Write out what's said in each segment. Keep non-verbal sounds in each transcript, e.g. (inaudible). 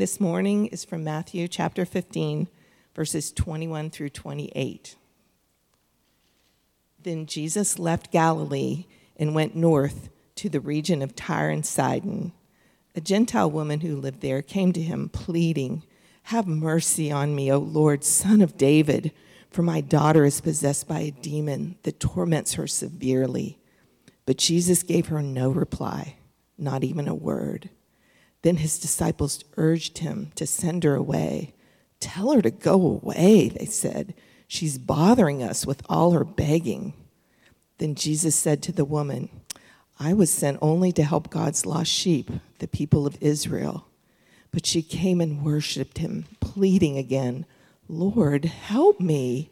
this morning is from Matthew chapter 15, verses 21 through 28. Then Jesus left Galilee and went north to the region of Tyre and Sidon. A Gentile woman who lived there came to him, pleading, Have mercy on me, O Lord, son of David, for my daughter is possessed by a demon that torments her severely. But Jesus gave her no reply, not even a word. Then his disciples urged him to send her away. Tell her to go away, they said. She's bothering us with all her begging. Then Jesus said to the woman, I was sent only to help God's lost sheep, the people of Israel. But she came and worshiped him, pleading again, Lord, help me.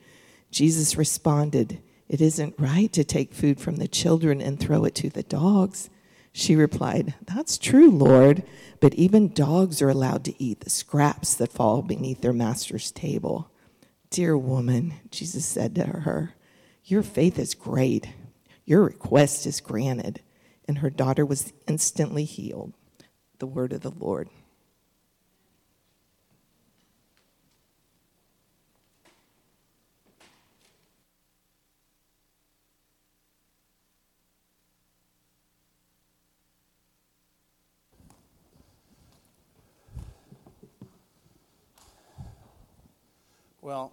Jesus responded, It isn't right to take food from the children and throw it to the dogs. She replied, That's true, Lord, but even dogs are allowed to eat the scraps that fall beneath their master's table. Dear woman, Jesus said to her, Your faith is great. Your request is granted. And her daughter was instantly healed. The word of the Lord. Well,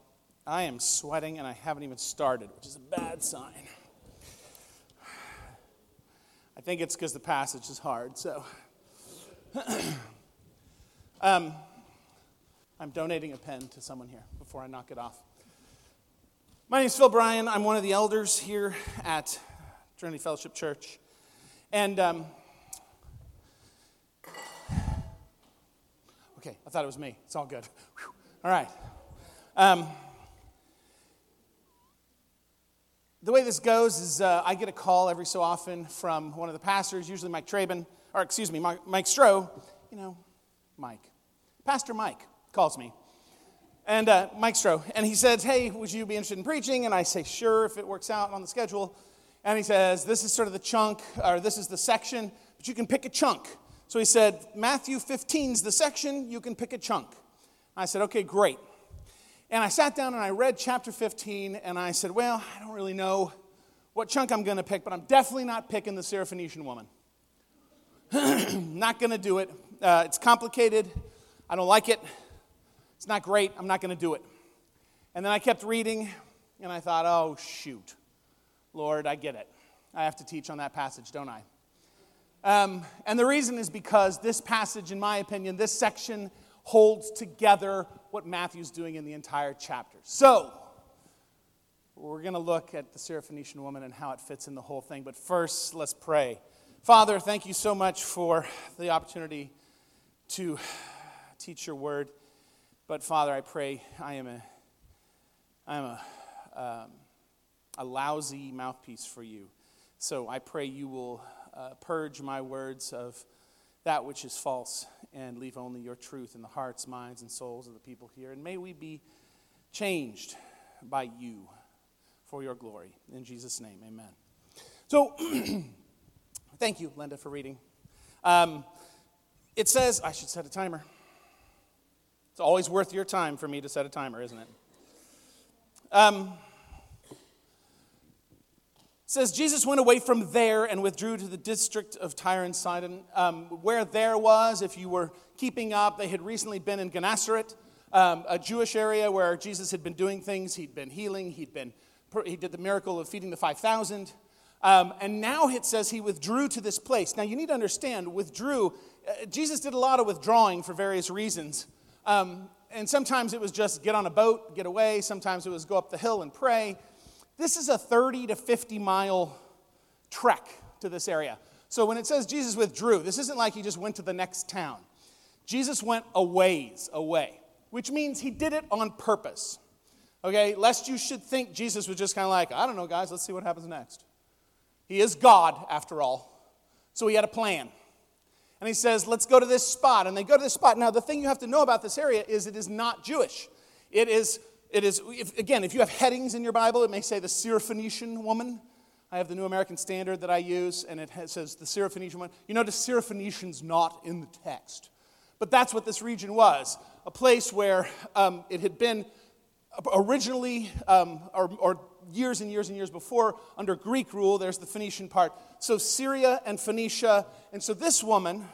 I am sweating and I haven't even started, which is a bad sign. I think it's because the passage is hard, so. (clears throat) um, I'm donating a pen to someone here before I knock it off. My name is Phil Bryan. I'm one of the elders here at Trinity Fellowship Church. And, um, okay, I thought it was me. It's all good. All right. Um, the way this goes is uh, I get a call every so often from one of the pastors, usually Mike Traben, or excuse me, Mike, Mike Stroh. You know, Mike. Pastor Mike calls me. And uh, Mike Stroh. And he says, Hey, would you be interested in preaching? And I say, Sure, if it works out on the schedule. And he says, This is sort of the chunk, or this is the section, but you can pick a chunk. So he said, Matthew 15 is the section, you can pick a chunk. I said, Okay, great. And I sat down and I read chapter 15 and I said, Well, I don't really know what chunk I'm going to pick, but I'm definitely not picking the Syrophoenician woman. (clears throat) not going to do it. Uh, it's complicated. I don't like it. It's not great. I'm not going to do it. And then I kept reading and I thought, Oh, shoot. Lord, I get it. I have to teach on that passage, don't I? Um, and the reason is because this passage, in my opinion, this section holds together what Matthew's doing in the entire chapter. So, we're going to look at the Syrophoenician woman and how it fits in the whole thing. But first, let's pray. Father, thank you so much for the opportunity to teach your word. But Father, I pray I am a, I am a, um, a lousy mouthpiece for you. So I pray you will uh, purge my words of that which is false and leave only your truth in the hearts, minds, and souls of the people here. And may we be changed by you for your glory. In Jesus' name, amen. So, (clears throat) thank you, Linda, for reading. Um, it says, I should set a timer. It's always worth your time for me to set a timer, isn't it? Um, says Jesus went away from there and withdrew to the district of Tyre and Sidon. Um, where there was, if you were keeping up, they had recently been in Gennesaret, um, a Jewish area where Jesus had been doing things. He'd been healing. He'd been he did the miracle of feeding the five thousand. Um, and now it says he withdrew to this place. Now you need to understand, withdrew. Uh, Jesus did a lot of withdrawing for various reasons. Um, and sometimes it was just get on a boat, get away. Sometimes it was go up the hill and pray. This is a 30 to 50 mile trek to this area. So when it says Jesus withdrew, this isn't like he just went to the next town. Jesus went a ways away, which means he did it on purpose. Okay, lest you should think Jesus was just kind of like, I don't know, guys, let's see what happens next. He is God, after all. So he had a plan. And he says, let's go to this spot. And they go to this spot. Now, the thing you have to know about this area is it is not Jewish. It is it is, if, again, if you have headings in your Bible, it may say the Syrophoenician woman. I have the New American Standard that I use, and it says the Syrophoenician woman. You notice Syrophoenician's not in the text. But But that's what this region was a place where um, it had been originally, um, or, or years and years and years before, under Greek rule. There's the Phoenician part. So Syria and Phoenicia. And so this woman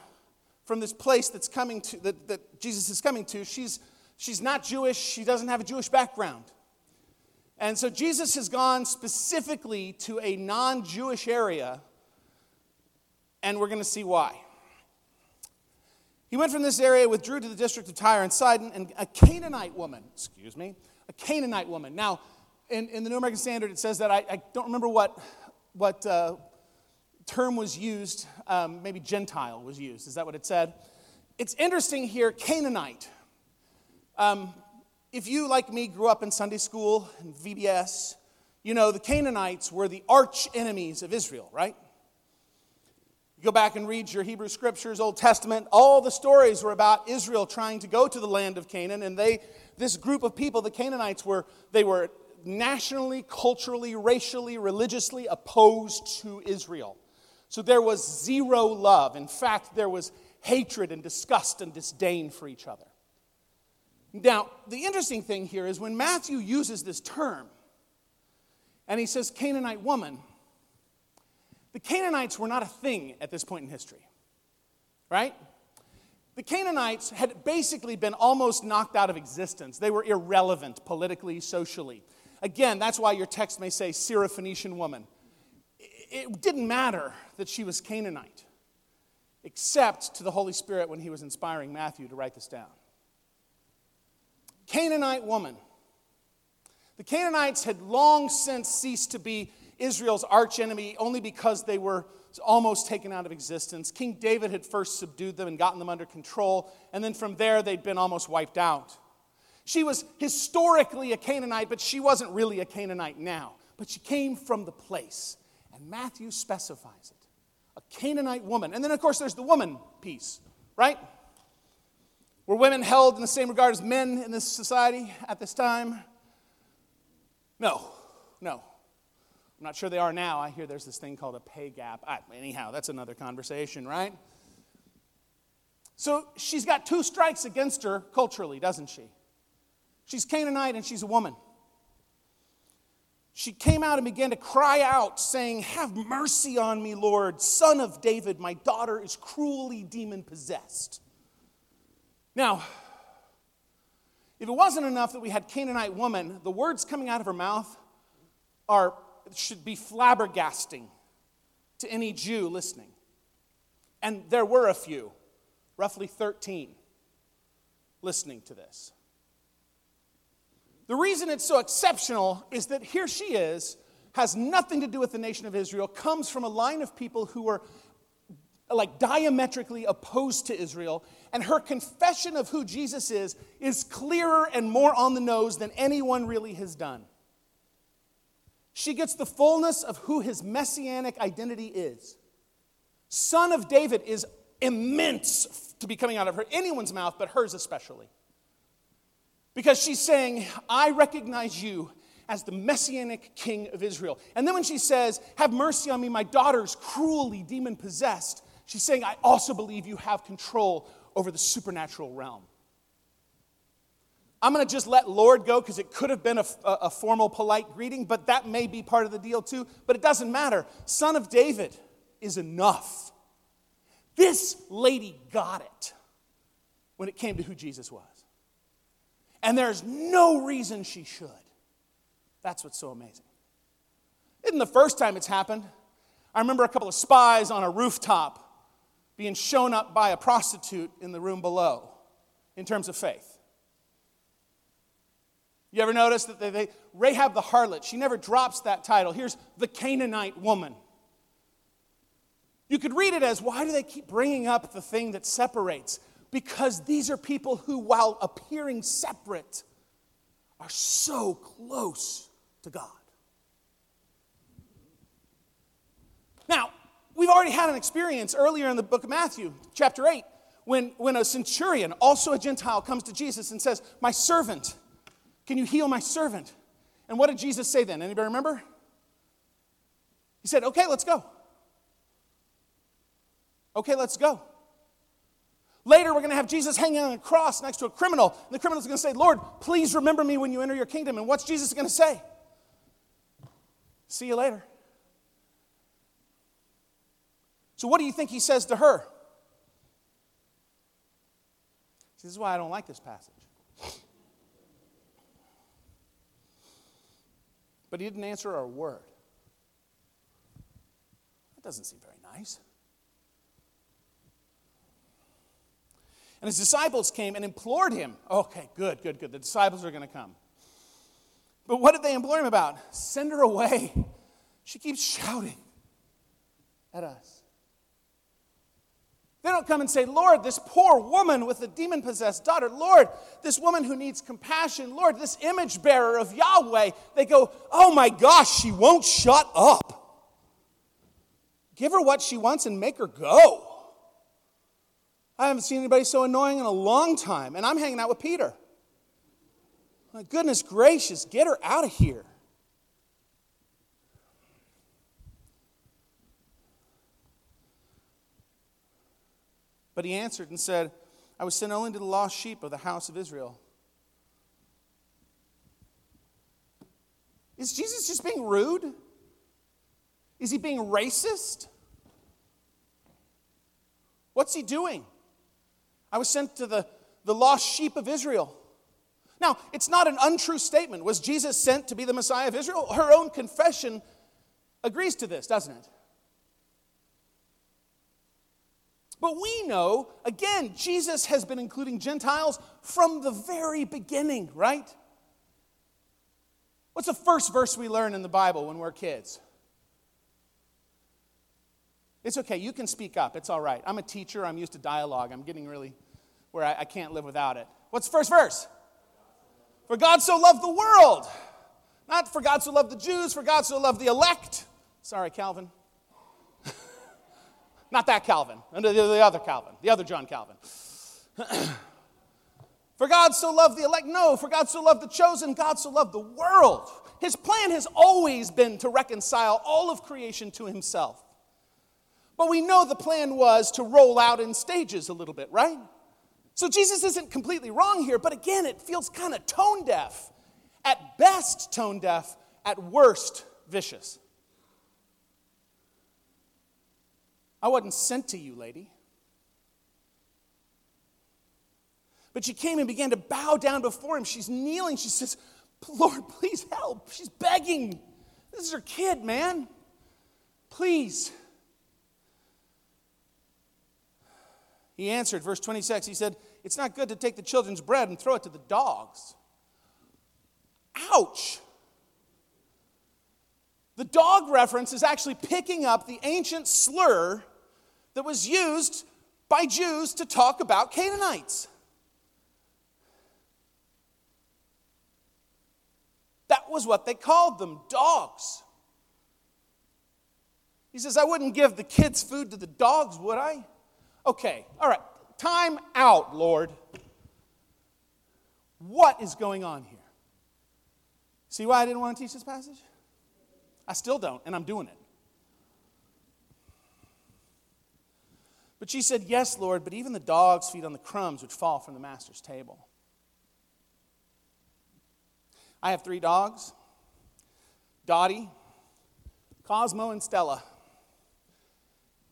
from this place that's coming to, that, that Jesus is coming to, she's, she's not Jewish. She doesn't have a Jewish background. And so Jesus has gone specifically to a non Jewish area, and we're going to see why. He went from this area, withdrew to the district of Tyre and Sidon, and a Canaanite woman, excuse me, a Canaanite woman. Now, in, in the New American Standard, it says that I, I don't remember what, what uh, term was used. Um, maybe Gentile was used. Is that what it said? It's interesting here, Canaanite. Um, if you, like me, grew up in Sunday school and VBS, you know the Canaanites were the arch enemies of Israel, right? You go back and read your Hebrew scriptures, Old Testament, all the stories were about Israel trying to go to the land of Canaan, and they, this group of people, the Canaanites, were, they were nationally, culturally, racially, religiously opposed to Israel. So there was zero love. In fact, there was hatred and disgust and disdain for each other. Now, the interesting thing here is when Matthew uses this term and he says Canaanite woman, the Canaanites were not a thing at this point in history, right? The Canaanites had basically been almost knocked out of existence. They were irrelevant politically, socially. Again, that's why your text may say Syrophoenician woman. It didn't matter that she was Canaanite, except to the Holy Spirit when he was inspiring Matthew to write this down. Canaanite woman. The Canaanites had long since ceased to be Israel's archenemy only because they were almost taken out of existence. King David had first subdued them and gotten them under control, and then from there they'd been almost wiped out. She was historically a Canaanite, but she wasn't really a Canaanite now. But she came from the place, and Matthew specifies it a Canaanite woman. And then, of course, there's the woman piece, right? Were women held in the same regard as men in this society at this time? No, no. I'm not sure they are now. I hear there's this thing called a pay gap. I, anyhow, that's another conversation, right? So she's got two strikes against her culturally, doesn't she? She's Canaanite and she's a woman. She came out and began to cry out, saying, Have mercy on me, Lord, son of David. My daughter is cruelly demon possessed. Now, if it wasn't enough that we had Canaanite woman, the words coming out of her mouth are, should be flabbergasting to any Jew listening. And there were a few, roughly 13, listening to this. The reason it's so exceptional is that here she is, has nothing to do with the nation of Israel, comes from a line of people who were like diametrically opposed to Israel, and her confession of who Jesus is is clearer and more on the nose than anyone really has done. She gets the fullness of who his messianic identity is. Son of David is immense to be coming out of her, anyone's mouth, but hers especially. Because she's saying, I recognize you as the messianic king of Israel. And then when she says, Have mercy on me, my daughter's cruelly demon possessed, She's saying, I also believe you have control over the supernatural realm. I'm going to just let Lord go because it could have been a, a, formal, polite greeting, but that may be part of the deal too. But it doesn't matter. Son of David is enough. This lady got it when it came to who Jesus was. And there's no reason she should. That's what's so amazing. Isn't the first time it's happened? I remember a couple of spies on a rooftop being shown up by a prostitute in the room below in terms of faith. You ever notice that they, they, Rahab the harlot, she never drops that title. Here's the Canaanite woman. You could read it as why do they keep bringing up the thing that separates? Because these are people who, while appearing separate, are so close to God. Now, We've already had an experience earlier in the book of Matthew, chapter 8, when, when a centurion, also a Gentile, comes to Jesus and says, My servant, can you heal my servant? And what did Jesus say then? Anybody remember? He said, Okay, let's go. Okay, let's go. Later, we're going to have Jesus hanging on a cross next to a criminal. And the criminal's going to say, Lord, please remember me when you enter your kingdom. And what's Jesus going to say? See you later. So, what do you think he says to her? This is why I don't like this passage. But he didn't answer a word. That doesn't seem very nice. And his disciples came and implored him. Okay, good, good, good. The disciples are going to come. But what did they implore him about? Send her away. She keeps shouting at us. They don't come and say, Lord, this poor woman with a demon possessed daughter, Lord, this woman who needs compassion, Lord, this image bearer of Yahweh. They go, oh my gosh, she won't shut up. Give her what she wants and make her go. I haven't seen anybody so annoying in a long time, and I'm hanging out with Peter. My goodness gracious, get her out of here. But he answered and said, I was sent only to the lost sheep of the house of Israel. Is Jesus just being rude? Is he being racist? What's he doing? I was sent to the, the lost sheep of Israel. Now, it's not an untrue statement. Was Jesus sent to be the Messiah of Israel? Her own confession agrees to this, doesn't it? But we know, again, Jesus has been including Gentiles from the very beginning, right? What's the first verse we learn in the Bible when we're kids? It's okay, you can speak up, it's all right. I'm a teacher, I'm used to dialogue, I'm getting really where I, I can't live without it. What's the first verse? For God so loved the world. Not for God so loved the Jews, for God so loved the elect. Sorry, Calvin. Not that Calvin, the other Calvin, the other John Calvin. (clears throat) for God so loved the elect. No, for God so loved the chosen. God so loved the world. His plan has always been to reconcile all of creation to himself. But we know the plan was to roll out in stages a little bit, right? So Jesus isn't completely wrong here, but again, it feels kind of tone deaf. At best, tone deaf, at worst, vicious. I wasn't sent to you, lady. But she came and began to bow down before him. She's kneeling. She says, Lord, please help. She's begging. This is her kid, man. Please. He answered, verse 26, he said, It's not good to take the children's bread and throw it to the dogs. Ouch. The dog reference is actually picking up the ancient slur that was used by Jews to talk about Canaanites. That was what they called them dogs. He says, I wouldn't give the kids food to the dogs, would I? Okay, all right, time out, Lord. What is going on here? See why I didn't want to teach this passage? I still don't, and I'm doing it. But she said, Yes, Lord, but even the dogs feed on the crumbs which fall from the master's table. I have three dogs Dottie, Cosmo, and Stella.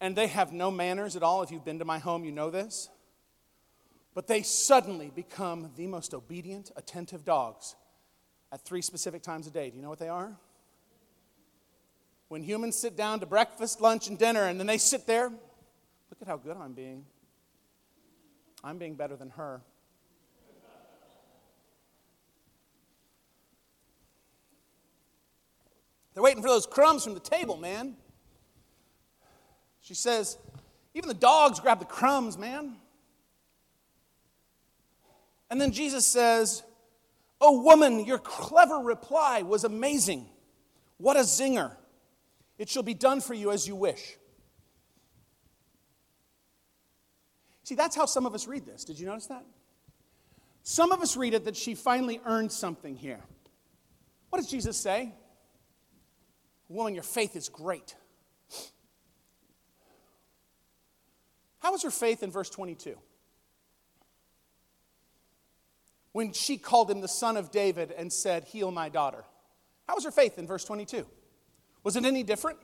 And they have no manners at all. If you've been to my home, you know this. But they suddenly become the most obedient, attentive dogs at three specific times a day. Do you know what they are? When humans sit down to breakfast, lunch, and dinner, and then they sit there how good I'm being. I'm being better than her. They're waiting for those crumbs from the table, man. She says, even the dogs grab the crumbs, man. And then Jesus says, Oh, woman, your clever reply was amazing. What a zinger. It shall be done for you as you wish. See, that's how some of us read this. Did you notice that? Some of us read it that she finally earned something here. What does Jesus say? Woman, your faith is great. How was her faith in verse 22? when she called him the son of David and said, Heal my daughter? How was her faith in verse 22? Was it any different?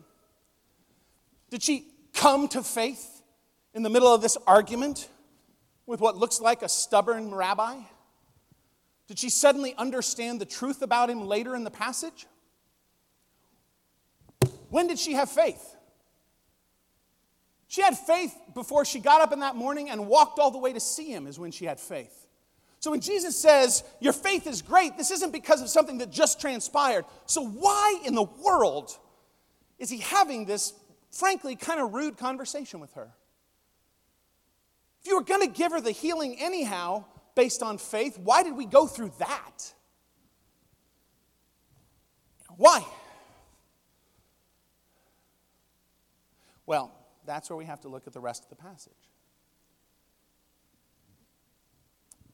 Did she come to faith in the middle of this argument with what looks like a stubborn rabbi? Did she suddenly understand the truth about him later in the passage? When did she have faith? She had faith before she got up in that morning and walked all the way to see him, is when she had faith. So when Jesus says, Your faith is great, this isn't because of something that just transpired. So why in the world is he having this, frankly, kind of rude conversation with her? If you were going to give her the healing anyhow, based on faith, why did we go through that? Why? Well, that's where we have to look at the rest of the passage.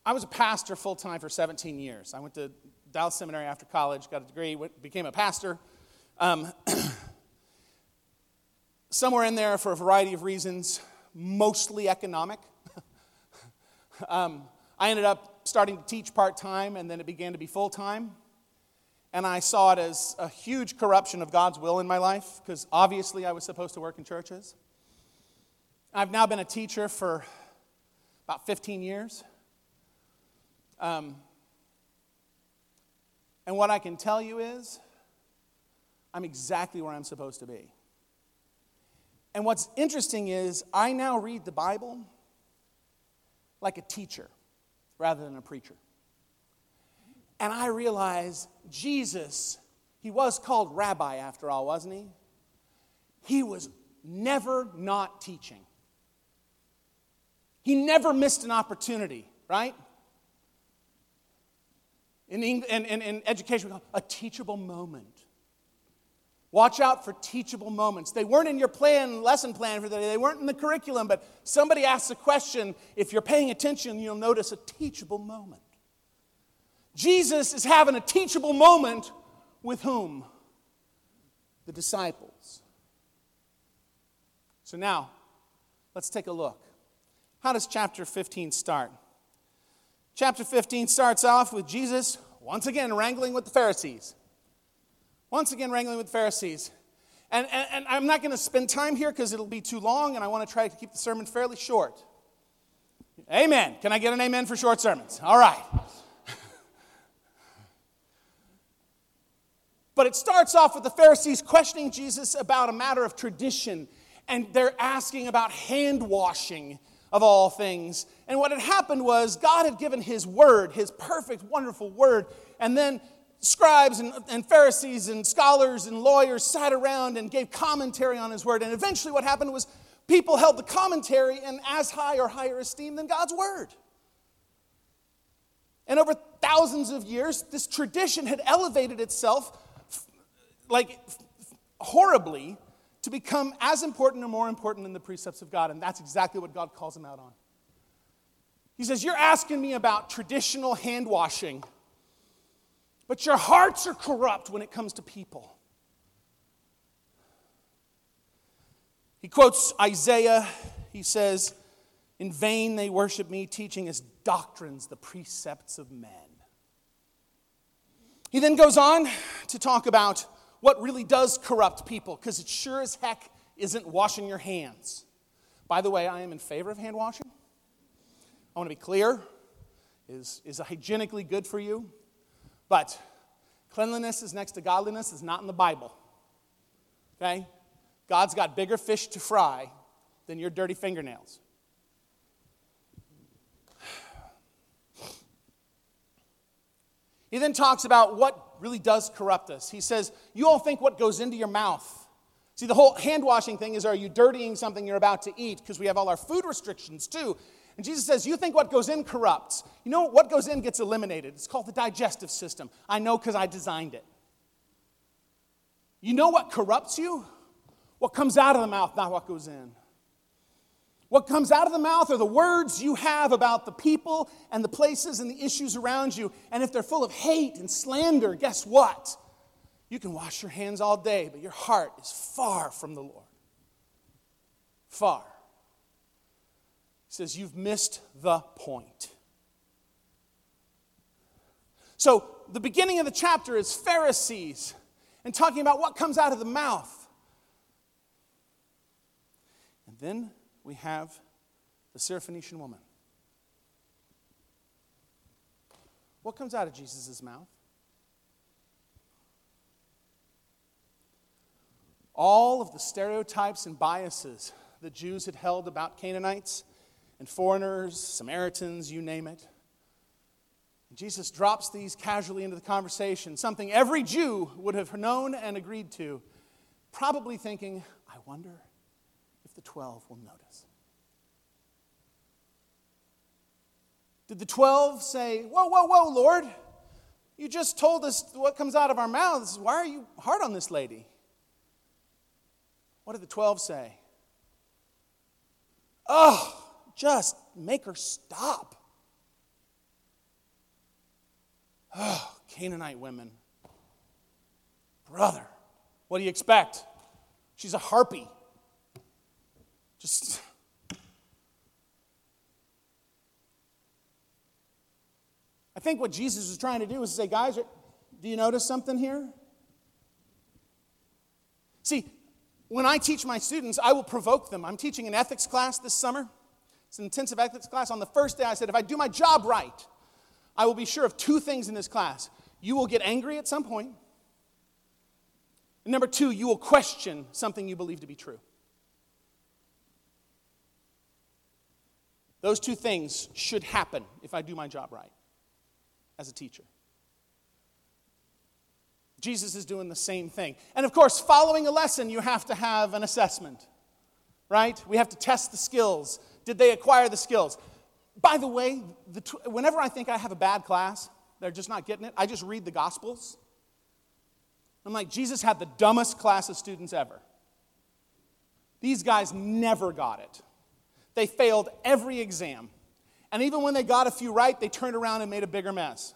I was a pastor full time for 17 years. I went to Dallas Seminary after college, got a degree, went, became a pastor. Um, (clears throat) somewhere in there, for a variety of reasons, mostly economic, um, I ended up starting to teach part time, and then it began to be full time. And I saw it as a huge corruption of God's will in my life, because obviously I was supposed to work in churches. I've now been a teacher for about 15 years. Um, and what I can tell you is, I'm exactly where I'm supposed to be. And what's interesting is, I now read the Bible like a teacher rather than a preacher. And I realize Jesus, he was called rabbi after all, wasn't he? He was never not teaching. He never missed an opportunity, right? In, in, in, in education, we call it a teachable moment. Watch out for teachable moments. They weren't in your plan, lesson plan for the day, they weren't in the curriculum, but somebody asks a question. If you're paying attention, you'll notice a teachable moment. Jesus is having a teachable moment with whom? The disciples. So now, let's take a look. How does chapter 15 start? Chapter 15 starts off with Jesus once again wrangling with the Pharisees. Once again, wrangling with Pharisees. And, and, and I'm not going to spend time here because it'll be too long, and I want to try to keep the sermon fairly short. Amen. Can I get an amen for short sermons? All right. (laughs) But it starts off with the Pharisees questioning Jesus about a matter of tradition, and they're asking about hand washing of all things. And what had happened was God had given His word, His perfect, wonderful word, and then scribes and, and, Pharisees and scholars and lawyers sat around and gave commentary on his word. And eventually, what happened was people held the commentary in as high or higher esteem than God's word. And over thousands of years, this tradition had elevated itself like horribly to become as important or more important than the precepts of God. And that's exactly what God calls him out on. He says, You're asking me about traditional hand washing but your hearts are corrupt when it comes to people. He quotes Isaiah. He says, In vain they worship me, teaching as doctrines the precepts of men. He then goes on to talk about what really does corrupt people, because it sure as heck isn't washing your hands. By the way, I am in favor of hand washing. I want to be clear. Is, is hygienically good for you? But cleanliness is next to godliness is not in the Bible. Okay? God's got bigger fish to fry than your dirty fingernails. He then talks about what really does corrupt us. He says, You all think what goes into your mouth. See, the whole hand washing thing is are you dirtying something you're about to eat? Because we have all our food restrictions too. And Jesus says, You think what goes in corrupts. You know what goes in gets eliminated. It's called the digestive system. I know because I designed it. You know what corrupts you? What comes out of the mouth, not what goes in. What comes out of the mouth are the words you have about the people and the places and the issues around you. And if they're full of hate and slander, guess what? You can wash your hands all day, but your heart is far from the Lord. Far says, You've missed the point. So, the beginning of the chapter is Pharisees and talking about what comes out of the mouth. And then we have the Syrophoenician woman. What comes out of Jesus' mouth? All of the stereotypes and biases the Jews had held about Canaanites and foreigners, Samaritans, you name it. And Jesus drops these casually into the conversation, something every Jew would have known and agreed to, probably thinking, I wonder if the 12 will notice. Did the 12 say, Whoa, whoa, whoa, Lord, you just told us what comes out of our mouths. Why are you hard on this lady? What did the 12 say? Oh, just make her stop. Oh, Canaanite women. Brother, what do you expect? She's a harpy. Just. I think what Jesus was trying to do is say, guys, do you notice something here? See, when I teach my students, I will provoke them. I'm teaching an ethics class this summer. It's an intensive ethics class. On the first day, I said, if I do my job right, I will be sure of two things in this class. You will get angry at some point. And number two, you will question something you believe to be true. Those two things should happen if I do my job right as a teacher. Jesus is doing the same thing. And of course, following a lesson, you have to have an assessment, right? We have to test the skills. Did they acquire the skills? By the way, the tw- whenever I think I have a bad class, they're just not getting it, I just read the Gospels. I'm like, Jesus had the dumbest class of students ever. These guys never got it. They failed every exam. And even when they got a few right, they turned around and made a bigger mess.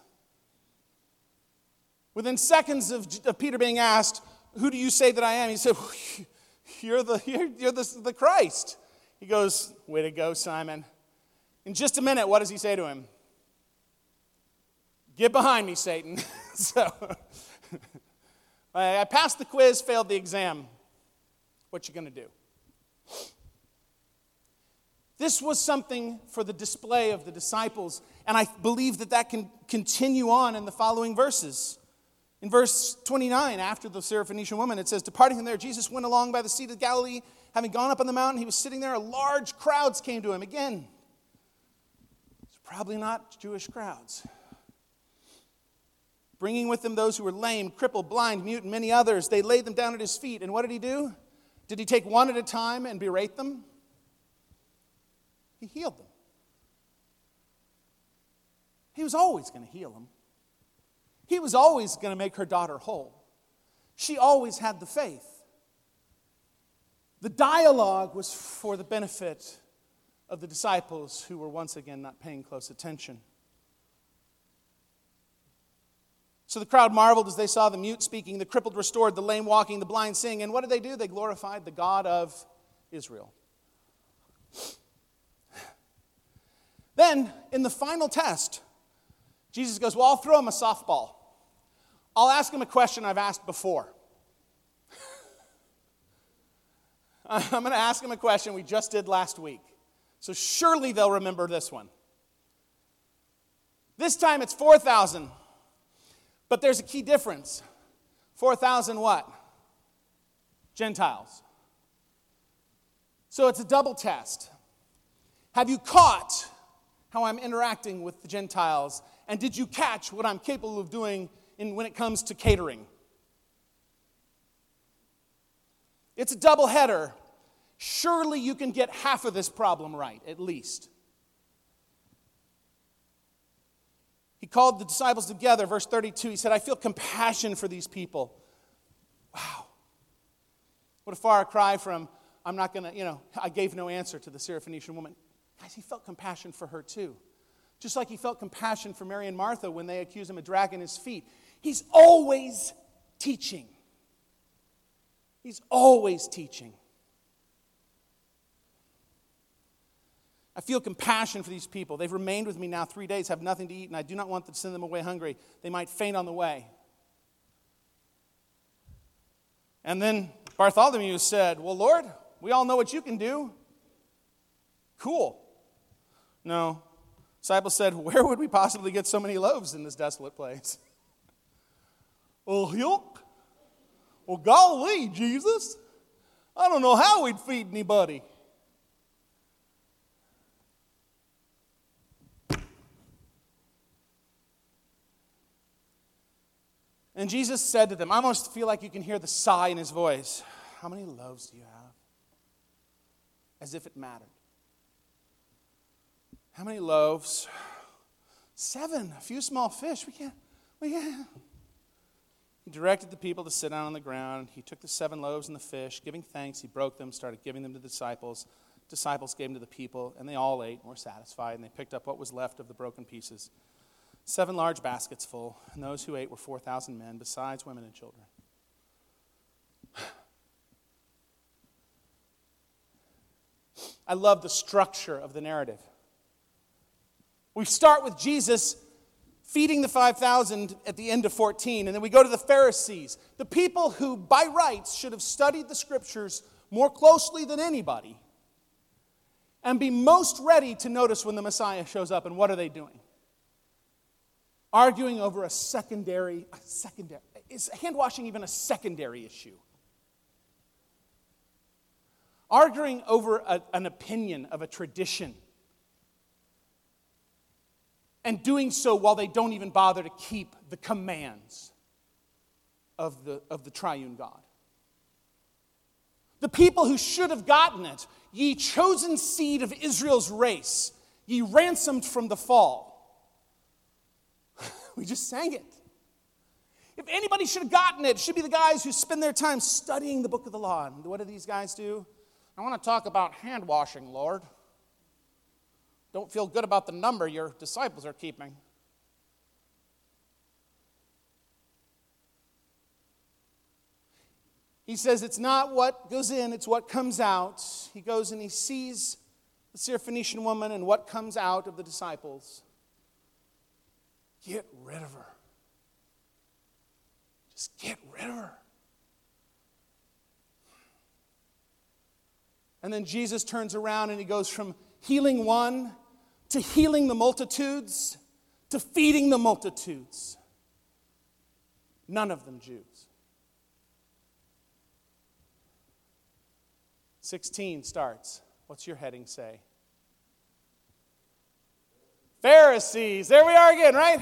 Within seconds of, of Peter being asked, Who do you say that I am? He said, (laughs) You're the, you're, you're the, the Christ. He goes, Way to go, Simon. In just a minute, what does he say to him? Get behind me, Satan. (laughs) so, I passed the quiz, failed the exam. What you going to do? This was something for the display of the disciples, and I believe that that can continue on in the following verses. In verse 29, after the Syrophoenician woman, it says, Departing from there, Jesus went along by the Sea of Galilee. Having gone up on the mountain, he was sitting there. Large crowds came to him. Again, it's probably not Jewish crowds. Bringing with them those who were lame, crippled, blind, mute, and many others, they laid them down at his feet. And what did he do? Did he take one at a time and berate them? He healed them. He was always going to heal them. He was always going to make her daughter whole. She always had the faith. The dialogue was for the benefit of the disciples who were once again not paying close attention. So the crowd marveled as they saw the mute speaking, the crippled restored, the lame walking, the blind seeing. And what did they do? They glorified the God of Israel. Then, in the final test, Jesus goes, Well, I'll throw him a softball. I'll ask him a question I've asked before. (laughs) I'm going to ask them a question we just did last week. So surely they'll remember this one. This time it's 4,000. But there's a key difference 4,000 what? Gentiles. So it's a double test. Have you caught how I'm interacting with the Gentiles? And did you catch what I'm capable of doing in, when it comes to catering. It's a double header. Surely you can get half of this problem right, at least. He called the disciples together, verse 32. He said, I feel compassion for these people. Wow. What a far cry from, I'm not going to, you know, I gave no answer to the Syrophoenician woman. Guys, he felt compassion for her too. Just like he felt compassion for Mary and Martha when they accused him of dragging his feet. He's always teaching. He's always teaching. I feel compassion for these people. They've remained with me now three days, have nothing to eat, and I do not want to send them away hungry. They might faint on the way. And then Bartholomew said, Well, Lord, we all know what you can do. Cool. No. Disciples said, Where would we possibly get so many loaves in this desolate place? (laughs) well, yuck. Well, golly, Jesus. I don't know how we'd feed anybody. And Jesus said to them, I almost feel like you can hear the sigh in his voice. How many loaves do you have? As if it mattered. How many loaves? Seven. A few small fish. We can't. We can't. He directed the people to sit down on the ground. He took the seven loaves and the fish, giving thanks, he broke them, started giving them to the disciples. Disciples gave them to the people, and they all ate and were satisfied, and they picked up what was left of the broken pieces. Seven large baskets full, and those who ate were 4,000 men, besides women and children. (sighs) I love the structure of the narrative. We start with Jesus feeding the 5,000 at the end of 14, and then we go to the Pharisees, the people who, by rights, should have studied the scriptures more closely than anybody and be most ready to notice when the Messiah shows up. And what are they doing? Arguing over a secondary, a secondary, is hand washing even a secondary issue? Arguing over a, an opinion of a tradition and doing so while they don't even bother to keep the commands of the, of the triune God. The people who should have gotten it, ye chosen seed of Israel's race, ye ransomed from the fall. (laughs) we just sang it. If anybody should have gotten it, it should be the guys who spend their time studying the book of the law. And what do these guys do? I want to talk about hand washing, Lord don't feel good about the number your disciples are keeping. He says it's not what goes in, it's what comes out. He goes and he sees the Syrophoenician woman and what comes out of the disciples. Get rid of her. Just get rid of her. And then Jesus turns around and he goes from healing one to healing the multitudes, to feeding the multitudes. None of them Jews. 16 starts. What's your heading say? Pharisees. There we are again, right?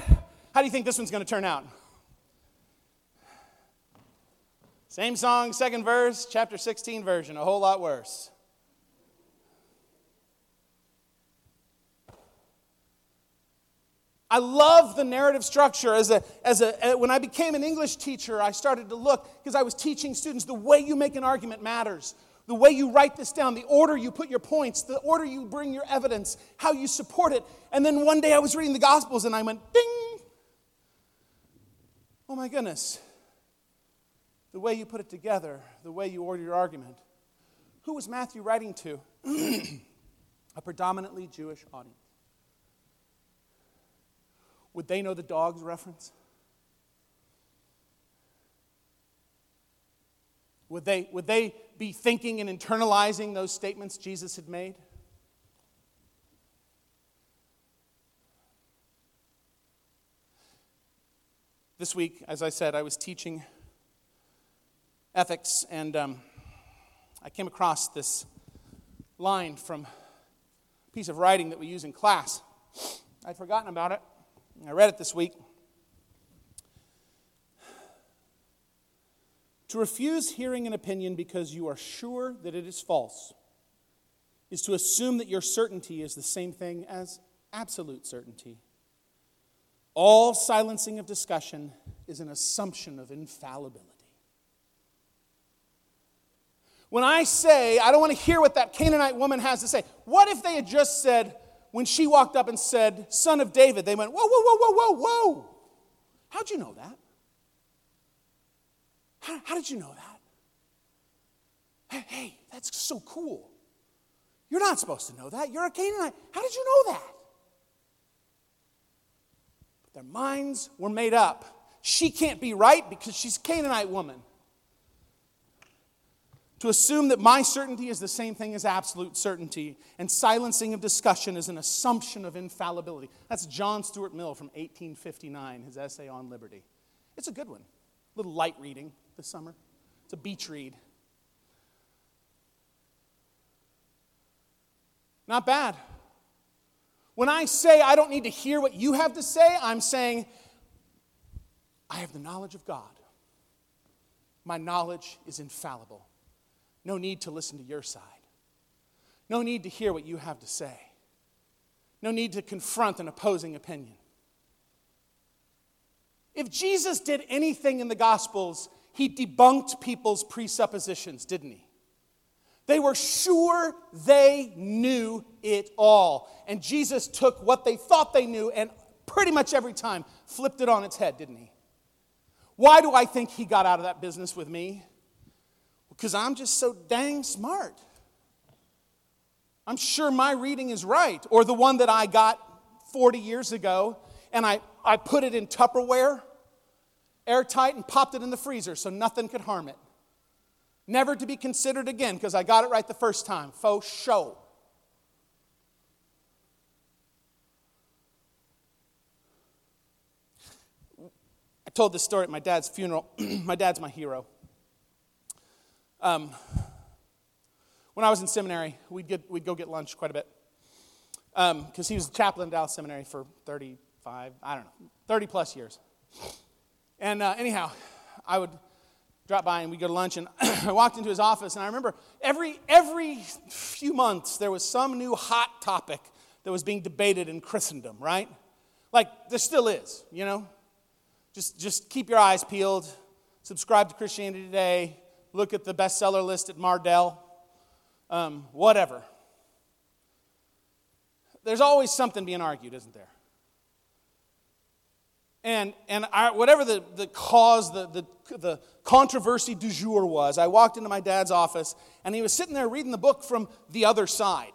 How do you think this one's going to turn out? Same song, second verse, chapter 16 version, a whole lot worse. I love the narrative structure. As a, as a, uh, when I became an English teacher, I started to look, because I was teaching students, the way you make an argument matters. The way you write this down, the order you put your points, the order you bring your evidence, how you support it. And then one day I was reading the Gospels and I went, ding! Oh my goodness. The way you put it together, the way you order your argument. Who was Matthew writing to? (clears throat) a predominantly Jewish audience. Would they know the dogs reference? Would they, would they be thinking and internalizing those statements Jesus had made? This week, as I said, I was teaching ethics, and um, I came across this line from a piece of writing that we use in class. I'd forgotten about it. I read it this week. To refuse hearing an opinion because you are sure that it is false is to assume that your certainty is the same thing as absolute certainty. All silencing of discussion is an assumption of infallibility. When I say, I don't want to hear what that Canaanite woman has to say, what if they had just said, when she walked up and said, Son of David, they went, Whoa, whoa, whoa, whoa, whoa, whoa. How'd you know that? How, how did you know that? Hey, hey, that's so cool. You're not supposed to know that. You're a Canaanite. How did you know that? But their minds were made up. She can't be right because she's a Canaanite woman. To assume that my certainty is the same thing as absolute certainty, and silencing of discussion is an assumption of infallibility. That's John Stuart Mill from 1859, his essay on liberty. It's a good one. A little light reading this summer. It's a beach read. Not bad. When I say I don't need to hear what you have to say, I'm saying I have the knowledge of God. My knowledge is infallible. No need to listen to your side. No need to hear what you have to say. No need to confront an opposing opinion. If Jesus did anything in the Gospels, he debunked people's presuppositions, didn't he? They were sure they knew it all. And Jesus took what they thought they knew and pretty much every time flipped it on its head, didn't he? Why do I think he got out of that business with me? Because I'm just so dang smart. I'm sure my reading is right, or the one that I got 40 years ago, and I, I put it in Tupperware, airtight, and popped it in the freezer so nothing could harm it. Never to be considered again because I got it right the first time. Faux show. I told this story at my dad's funeral. (clears throat) my dad's my hero. Um, when I was in seminary, we'd, get, we'd go get lunch quite a bit. Because um, he was the chaplain at Dallas Seminary for 35, I don't know, 30 plus years. And uh, anyhow, I would drop by and we'd go to lunch. And (clears throat) I walked into his office, and I remember every, every few months there was some new hot topic that was being debated in Christendom, right? Like there still is, you know? Just, just keep your eyes peeled, subscribe to Christianity Today, look at the bestseller list at Mardel, um, whatever. There's always something being argued, isn't there? And, and I, whatever the, the cause, the, the, the controversy du jour was, I walked into my dad's office and he was sitting there reading the book from the other side.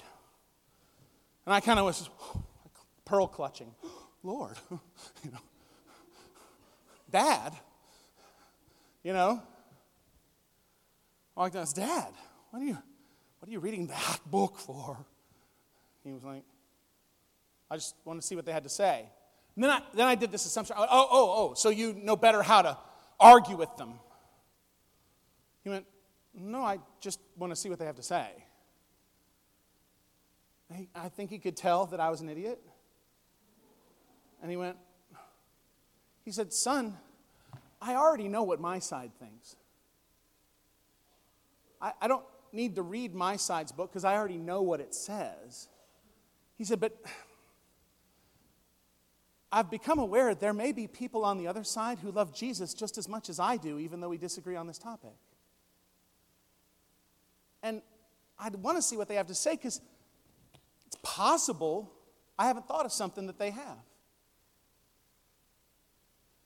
And I kind of was (gasps) pearl clutching. (gasps) Lord, (laughs) you know, Dad, you know, I walked in, Dad, what are you, what are you reading that (laughs) book for? He was like, I just wanted to see what they had to say. And then I, then I did this assumption oh, oh, oh, so you know better how to argue with them. He went, No, I just want to see what they have to say. I think he could tell that I was an idiot. And he went, He said, Son, I already know what my side thinks. I, I don't need to read my side's book because I already know what it says. He said, But I've become aware there may be people on the other side who love Jesus just as much as I do, even though we disagree on this topic. And I want to see what they have to say because it's possible I haven't thought of something that they have.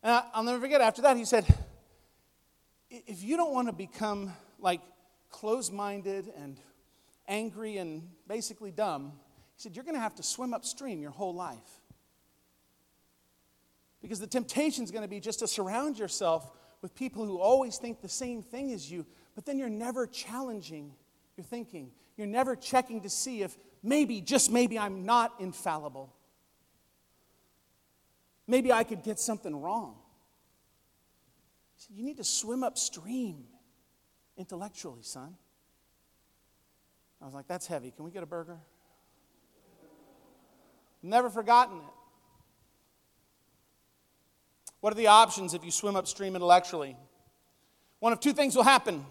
And I'll never forget after that, he said, If you don't want to become like closed minded and angry and basically dumb, he said, You're going to have to swim upstream your whole life. Because the temptation is going to be just to surround yourself with people who always think the same thing as you, but then you're never challenging your thinking. You're never checking to see if maybe, just maybe, I'm not infallible. Maybe I could get something wrong. He said, You need to swim upstream intellectually, son. I was like, That's heavy. Can we get a burger? Never forgotten it. What are the options if you swim upstream intellectually? One of two things will happen.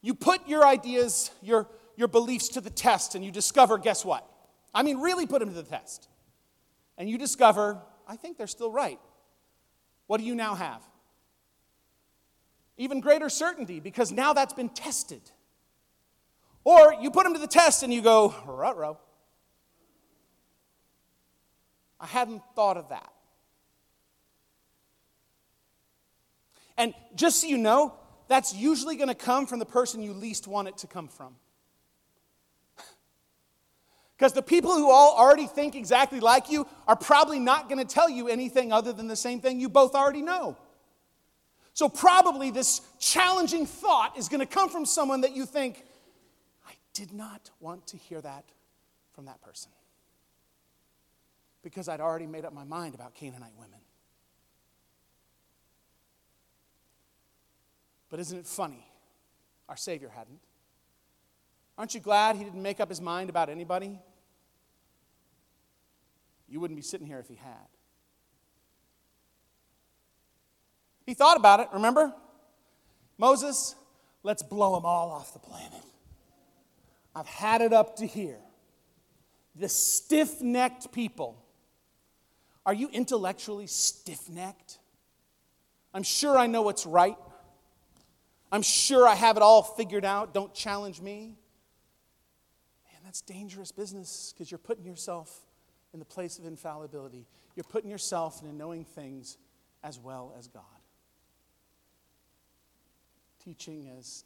You put your ideas, your, your beliefs to the test, and you discover guess what? I mean, really put them to the test. And you discover, I think they're still right. What do you now have? Even greater certainty because now that's been tested. Or you put them to the test and you go, rut I hadn't thought of that. And just so you know, that's usually going to come from the person you least want it to come from. (laughs) Because the people who all already think exactly like you are probably not going to tell you anything other than the same thing you both already know. So, probably this challenging thought is going to come from someone that you think, I did not want to hear that from that person. Because I'd already made up my mind about Canaanite women. But isn't it funny? Our Savior hadn't. Aren't you glad he didn't make up his mind about anybody? You wouldn't be sitting here if he had. He thought about it, remember? Moses, let's blow them all off the planet. I've had it up to here. The stiff necked people. Are you intellectually stiff necked? I'm sure I know what's right. I'm sure I have it all figured out. Don't challenge me. Man, that's dangerous business because you're putting yourself in the place of infallibility. You're putting yourself in knowing things as well as God. Teaching as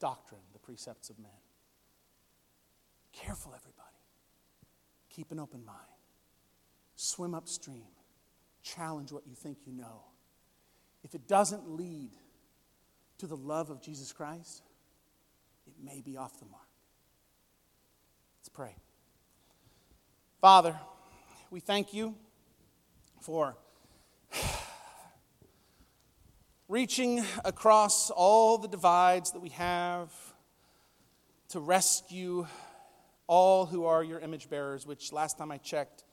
doctrine, the precepts of men. Careful, everybody. Keep an open mind. Swim upstream. Challenge what you think you know. If it doesn't lead to the love of Jesus Christ, it may be off the mark. Let's pray. Father, we thank you for reaching across all the divides that we have to rescue all who are your image bearers, which last time I checked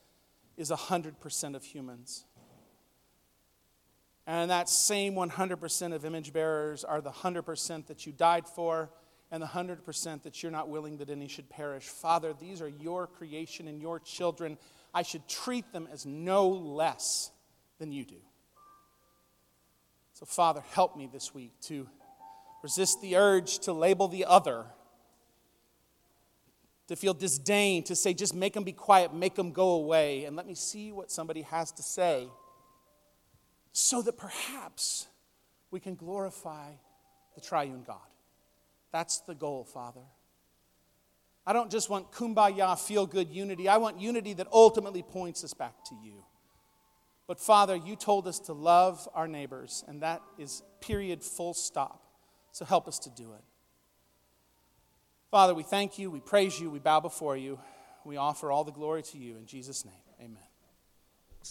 is 100% of humans. And that same 100% of image bearers are the 100% that you died for and the 100% that you're not willing that any should perish. Father, these are your creation and your children. I should treat them as no less than you do. So, Father, help me this week to resist the urge to label the other, to feel disdain, to say, just make them be quiet, make them go away, and let me see what somebody has to say so that perhaps we can glorify the triune God. That's the goal, Father. I don't just want kumbaya, feel good unity. I want unity that ultimately points us back to you. But Father, you told us to love our neighbors, and that is period, full stop. So help us to do it. Father, we thank you, we praise you, we bow before you, we offer all the glory to you. In Jesus' name, amen.